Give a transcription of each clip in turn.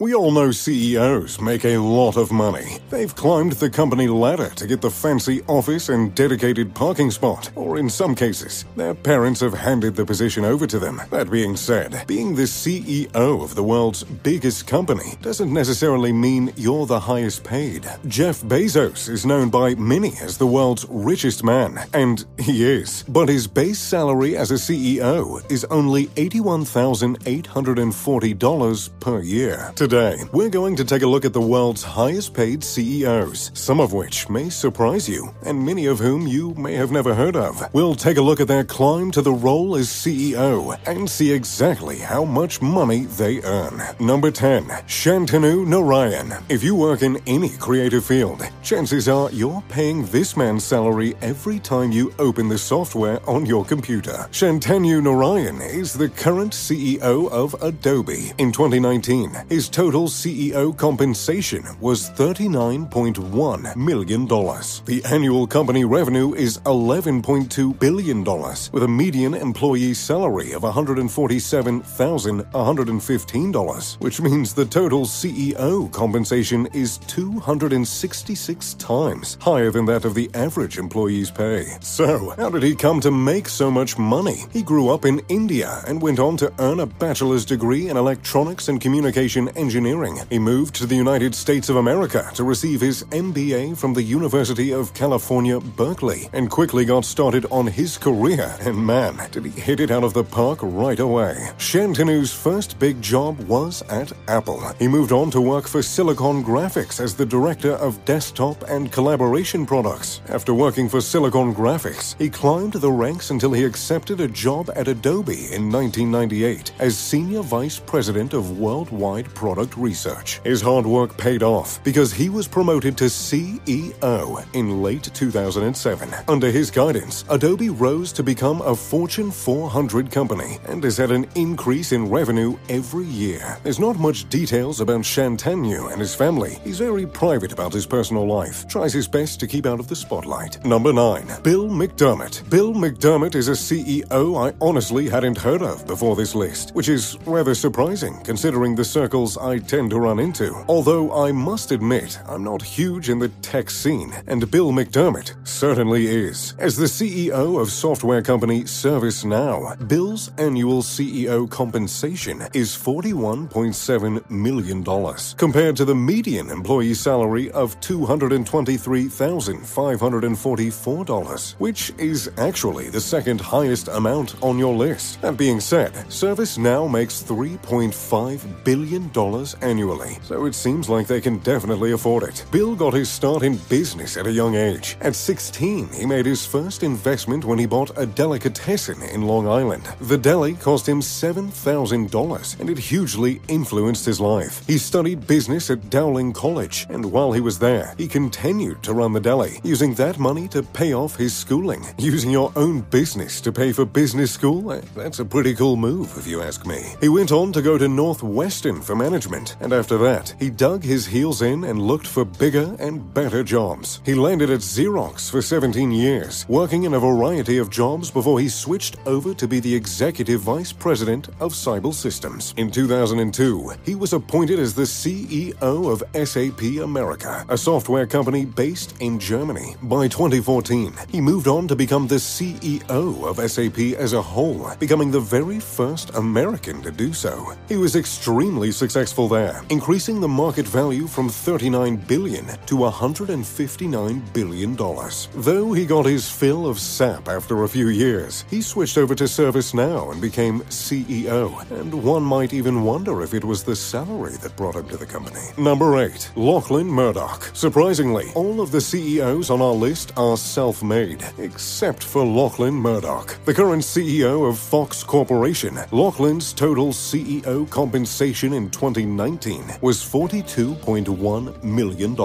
We all know CEOs make a lot of money. They've climbed the company ladder to get the fancy office and dedicated parking spot, or in some cases, their parents have handed the position over to them. That being said, being the CEO of the world's biggest company doesn't necessarily mean you're the highest paid. Jeff Bezos is known by many as the world's richest man, and he is. But his base salary as a CEO is only $81,840 per year. Today, we're going to take a look at the world's highest paid CEOs, some of which may surprise you, and many of whom you may have never heard of. We'll take a look at their climb to the role as CEO and see exactly how much money they earn. Number 10. Shantanu Narayen. If you work in any creative field, chances are you're paying this man's salary every time you open the software on your computer. Shantanu Narayen is the current CEO of Adobe. In 2019, his total CEO compensation was $39.1 million. The annual company revenue is $11.2 billion, with a median employee salary of $147,115, which means the total CEO compensation is 266 times higher than that of the average employee's pay. So, how did he come to make so much money? He grew up in India and went on to earn a bachelor's degree in electronics and communication engineering engineering. He moved to the United States of America to receive his MBA from the University of California, Berkeley, and quickly got started on his career. And man, did he hit it out of the park right away. Shantanu's first big job was at Apple. He moved on to work for Silicon Graphics as the director of desktop and collaboration products. After working for Silicon Graphics, he climbed the ranks until he accepted a job at Adobe in 1998 as senior vice president of worldwide product product research. His hard work paid off because he was promoted to CEO in late 2007. Under his guidance, Adobe rose to become a Fortune 400 company and has had an increase in revenue every year. There's not much details about Shantanu and his family. He's very private about his personal life, tries his best to keep out of the spotlight. Number 9. Bill McDermott. Bill McDermott is a CEO I honestly hadn't heard of before this list, which is rather surprising considering the circles I tend to run into. Although I must admit, I'm not huge in the tech scene, and Bill McDermott certainly is. As the CEO of software company ServiceNow, Bill's annual CEO compensation is $41.7 million, compared to the median employee salary of $223,544, which is actually the second highest amount on your list. That being said, ServiceNow makes $3.5 billion annually, so it seems like they can definitely afford it. Bill got his start in business at a young age. At 16, he made his first investment when he bought a delicatessen in Long Island. The deli cost him $7,000, and it hugely influenced his life. He studied business at Dowling College, and while he was there, he continued to run the deli, using that money to pay off his schooling. Using your own business to pay for business school? That's a pretty cool move, if you ask me. He went on to go to Northwestern for management, and after that, he dug his heels in and looked for bigger and better jobs. He landed at Xerox for 17 years, working in a variety of jobs before he switched over to be the executive vice president of Siebel Systems. In 2002, he was appointed as the CEO of SAP America, a software company based in Germany. By 2014, he moved on to become the CEO of SAP as a whole, becoming the very first American to do so. He was extremely successful there, increasing the market value from 39 billion to 159 billion dollars. Though he got his fill of SAP after a few years, he switched over to ServiceNow and became CEO, and one might even wonder if it was the salary that brought him to the company. Number 8. Lachlan Murdoch. Surprisingly, all of the CEOs on our list are self-made, except for Lachlan Murdoch, the current CEO of Fox Corporation. Lachlan's total CEO compensation in 2019 was $42.1 million,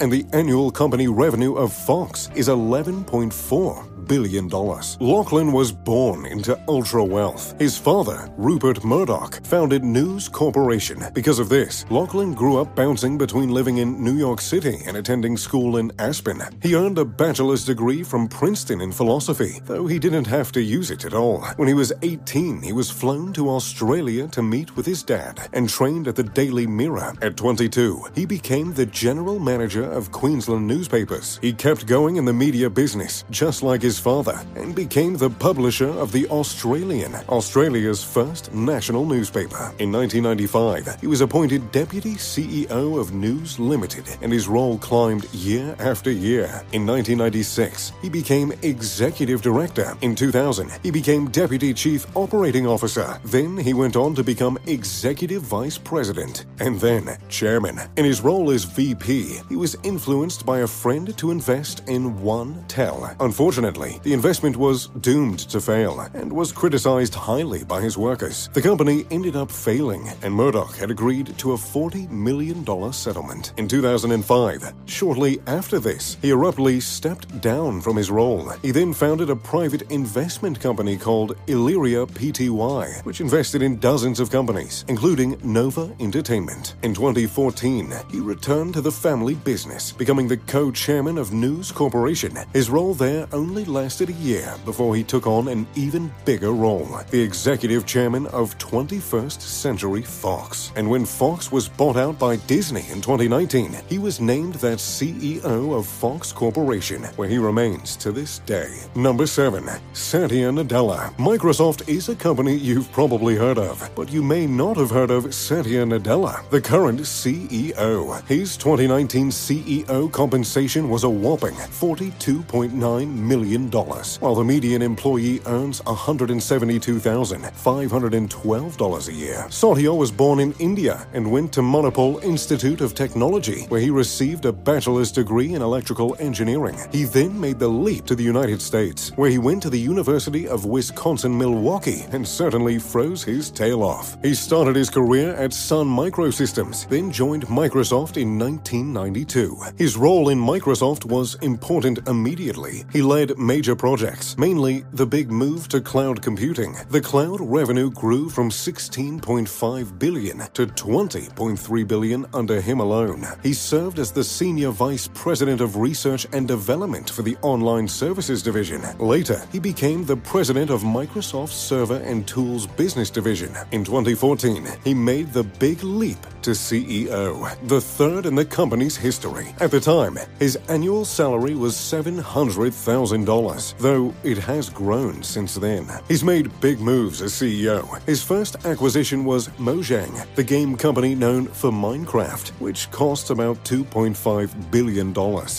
and the annual company revenue of Fox is $11.4 billion. Lachlan was born into ultra wealth. His father, Rupert Murdoch, founded News Corporation. Because of this, Lachlan grew up bouncing between living in New York City and attending school in Aspen. He earned a bachelor's degree from Princeton in philosophy, though he didn't have to use it at all. When he was 18, he was flown to Australia to meet with his dad and trained at the Daily Mirror. At 22, he became the general manager of Queensland newspapers. He kept going in the media business, just like his father, and became the publisher of the Australian, Australia's first national newspaper. In 1995, he was appointed Deputy CEO of News Limited, and his role climbed year after year. In 1996, he became Executive Director. In 2000, he became Deputy Chief Operating Officer. Then he went on to become Executive Vice President, and then Chairman. In his role as VP, he was influenced by a friend to invest in OneTel. Unfortunately, the investment was doomed to fail and was criticized highly by his workers. The company ended up failing, and Murdoch had agreed to a $40 million settlement. In 2005, shortly after this, he abruptly stepped down from his role. He then founded a private investment company called Illyria Pty, which invested in dozens of companies, including Nova Entertainment. In 2014, he returned to the family business, becoming the co-chairman of News Corporation. His role there only lasted a year before he took on an even bigger role, the executive chairman of 21st Century Fox. And when Fox was bought out by Disney in 2019, he was named that CEO of Fox Corporation, where he remains to this day. Number 7. Satya Nadella. Microsoft is a company you've probably heard of, but you may not have heard of Satya Nadella, the current CEO. His 2019 CEO compensation was a whopping $42.9 million, while the median employee earns $172,512 a year. Satya was born in India and went to Manipal Institute of Technology, where he received a bachelor's degree in electrical engineering. He then made the leap to the United States, where he went to the University of Wisconsin Milwaukee and certainly froze his tail off. He started his career at Sun Microsystems, then joined Microsoft in 1992. His role in Microsoft was important immediately. He led major projects, mainly the big move to cloud computing. The cloud revenue grew from 16.5 billion to 20.3 billion under him alone. He served as the senior vice president of research and development for the online services division. Later, he became the president of Microsoft's server and tools business division. In 2014, he made the big leap to CEO, the third in the company's history. At the time, his annual salary was $700,000, though it has grown since then. He's made big moves as CEO. His first acquisition was Mojang, the game company known for Minecraft, which cost about $2.5 billion.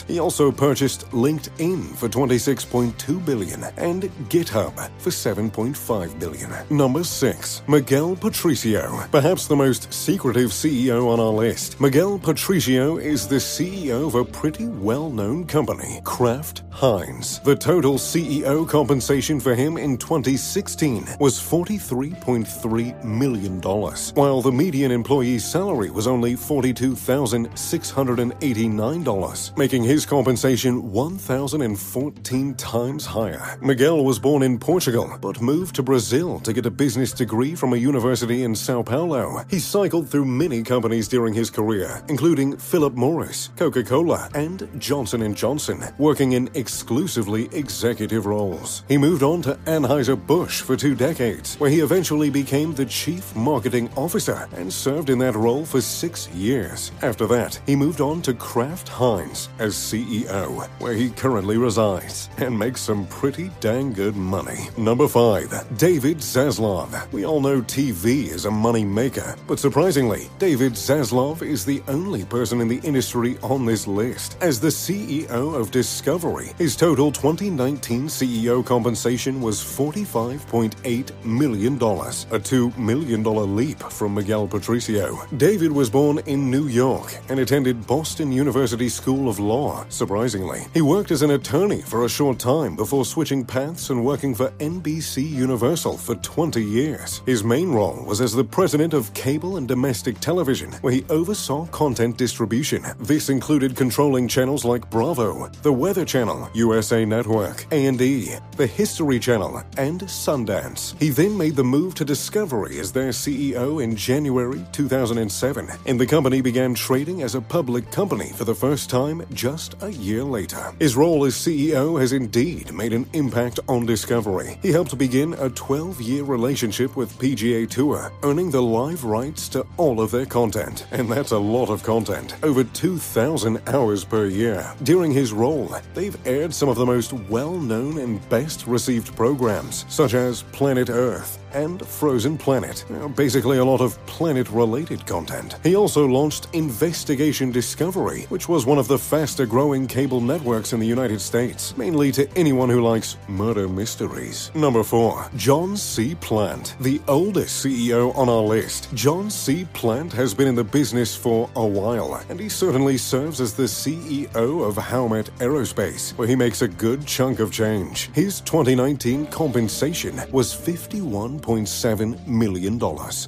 He also purchased LinkedIn for $26.2 billion and GitHub for 7.5 billion. Number 6. Miguel Patricio, perhaps the most secretive CEO on our list. Miguel Patricio is the CEO of a pretty well-known company, Kraft Heinz. The total CEO compensation for him in 2016 was $43.3 million, while the median employee salary was only $42,689, making his compensation 1,014 times higher. Miguel was born in Portugal, but moved to Brazil to get a business degree from a university in Sao Paulo. He cycled through many companies during his career, including Philip Morris, Coca-Cola, and Johnson & Johnson, working in exclusively executive roles. He moved on to Anheuser-Busch for two decades, where he eventually became the chief marketing officer and served in that role for six years. After that, he moved on to Kraft Heinz as CEO, where he currently resides and makes some pretty dang good money. Number 5. David Zaslav. We all know TV is a money maker, but surprisingly, David Zaslav is the only person in the industry on this list. As the CEO of Discovery, his total 2019 CEO compensation was $45.8 million, a $2 million leap from Miguel Patricio. David was born in New York and attended Boston University School of Law, surprisingly. He worked as an attorney for a short time before switching paths and working for NBC Universal for 20 years. His main role was as the president of cable and domestic television, where he oversaw content distribution. This included controlling channels like Bravo, The Weather Channel, USA Network, Network, A&E, the History Channel, and Sundance. He then made the move to Discovery as their CEO in January 2007, and the company began trading as a public company for the first time just a year later. His role as CEO has indeed made an impact on Discovery. He helped begin a 12 year relationship with PGA Tour, earning the live rights to all of their content. And that's a lot of content, over 2,000 hours per year. During his role, they've aired some of the most well known and best received programs, such as Planet Earth and Frozen Planet. Basically, a lot of planet related content. He also launched Investigation Discovery, which was one of the faster growing cable networks in the United States, mainly to anyone who likes murder mysteries. Number 4. John C. Plant, the oldest CEO on our list. John C. Plant has been in the business for a while, and he certainly serves as the CEO of Howmet Aerospace, where he makes a good chunk of change. His 2019 compensation was 51 $1.7 million,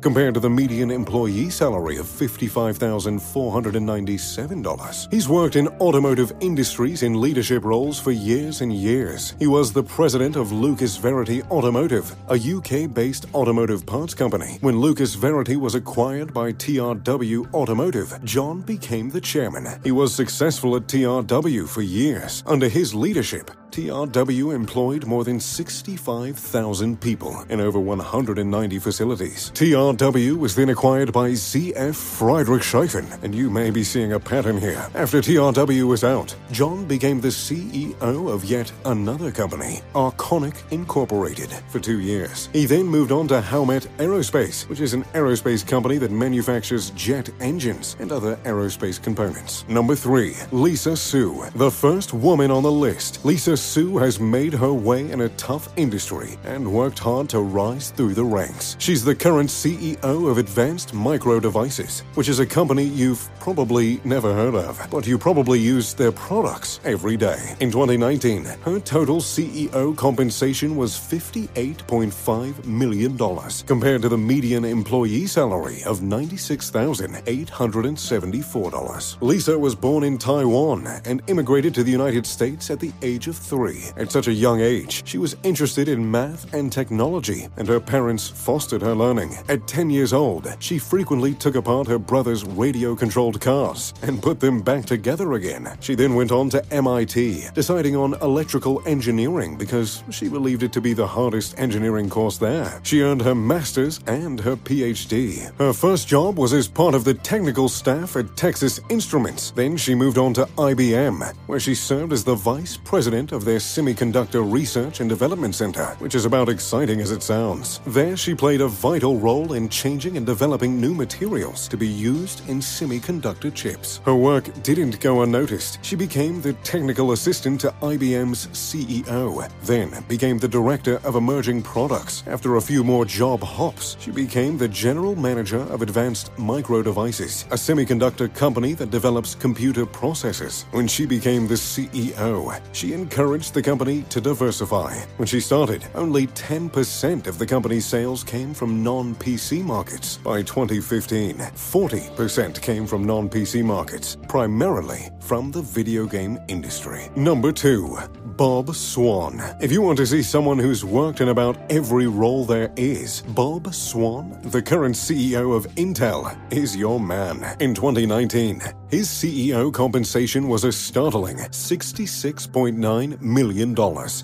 compared to the median employee salary of $55,497. He's worked in automotive industries in leadership roles for years and years. He was the president of LucasVarity Automotive, a UK based automotive parts company. When LucasVarity was acquired by TRW Automotive, John became the chairman. He was successful at TRW for years. Under his leadership, TRW employed more than 65,000 people in over 190 facilities. TRW was then acquired by ZF Friedrichshafen, and you may be seeing a pattern here. After TRW was out, John became the CEO of yet another company, Arconic Incorporated, for two years. He then moved on to Howmet Aerospace, which is an aerospace company that manufactures jet engines and other aerospace components. Number 3. Lisa Su, the first woman on the list. Lisa Su has made her way in a tough industry and worked hard to rise through the ranks. She's the current CEO of Advanced Micro Devices, which is a company you've probably never heard of, but you probably use their products every day. In 2019, her total CEO compensation was $58.5 million, compared to the median employee salary of $96,874. Lisa was born in Taiwan and immigrated to the United States at the age of three. At such a young age, she was interested in math and technology, and her parents fostered her learning. At 10 years old, she frequently took apart her brother's radio controlled cars and put them back together again. She then went on to MIT, deciding on electrical engineering because she believed it to be the hardest engineering course there. She earned her master's and her PhD. Her first job was as part of the technical staff at Texas Instruments. Then she moved on to IBM, where she served as the vice president of their Semiconductor Research and Development Center, which is about exciting as it sounds. There, she played a vital role in changing and developing new materials to be used in semiconductor chips. Her work didn't go unnoticed. She became the technical assistant to IBM's CEO, then became the director of emerging products. After a few more job hops, she became the general manager of Advanced Micro Devices, a semiconductor company that develops computer processors. When she became the CEO, she encouraged the company to diversify. When she started, only 10% of the company's sales came from non PC markets. By 2015, 40% came from non PC markets, primarily from the video game industry. Number 2. Bob Swan. If you want to see someone who's worked in about every role there is, Bob Swan, the current CEO of Intel, is your man. In 2019, his CEO compensation was a startling $66.9 million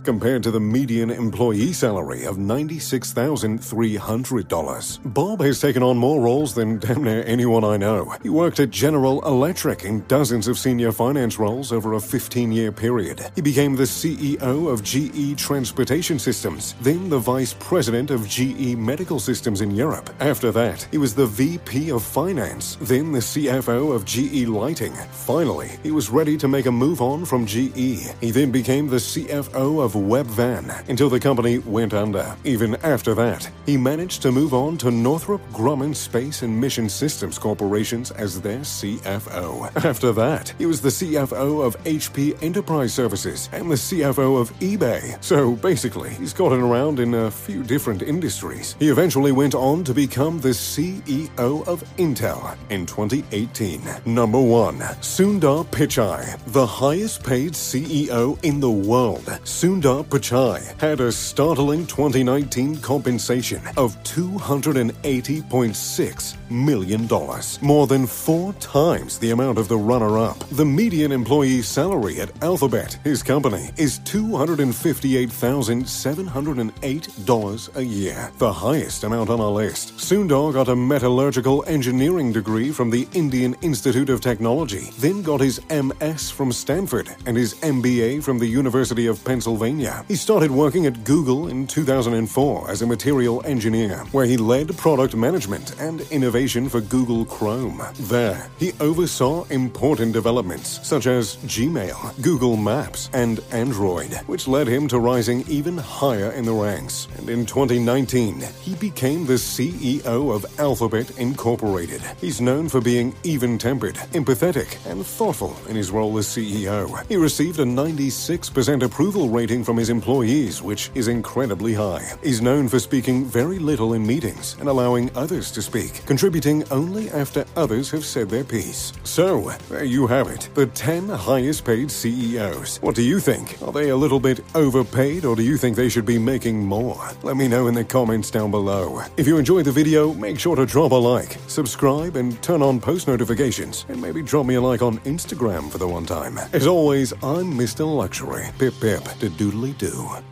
compared to the median employee salary of $96,300. Bob has taken on more roles than damn near anyone I know. He worked at General Electric in dozens of senior finance roles over a 15 year period. He became the CEO of GE Transportation Systems, then the vice president of GE Medical Systems in Europe. After that, he was the VP of Finance, then the CFO of GE Lighting. Finally, he was ready to make a move on from GE. He then became the CFO of Webvan until the company went under. Even after that, he managed to move on to Northrop Grumman Space and Mission Systems Corporations as their CFO. After that, he was the CFO of HP Enterprise Services and the CFO of eBay. So basically, he's gotten around in a few different industries. He eventually went on to become the CEO of Intel in 2018. Number 1. Sundar Pichai, the highest paid CEO in the world. Sundar Pichai had a startling 2019 compensation of $280.6 million, more than four times the amount of the runner up. The median employee salary at Alphabet, his company, is $258,708 a year, the highest amount on our list. Sundar got a metallurgical engineering degree from the Indian Institute of Technology, then got his MS from Stanford and his MBA from the University of Pennsylvania. He started working at Google in 2004 as a material engineer, where he led product management and innovation for Google Chrome. There, he oversaw important developments such as Gmail, Google Maps, and Android, which led him to rising even higher in the ranks. And in 2019, he became the CEO of Alphabet Incorporated. He's known for being even tempered, empathetic, and thoughtful in his role as CEO. He received a 96% approval rating from his employees, which is incredibly high. He's known for speaking very little in meetings and allowing others to speak, contributing only after others have said their piece. So, there you have it the 10 highest paid CEOs. What do you think? Are they a little bit overpaid or do you think they should be making more? Let me know in the comments down below. If you enjoyed the video, make sure to drop a like, subscribe, and turn on post notifications, and maybe drop me a like on Instagram for the one time. As always, I'm Mr. Luxury. Pip pip, to doodly doo.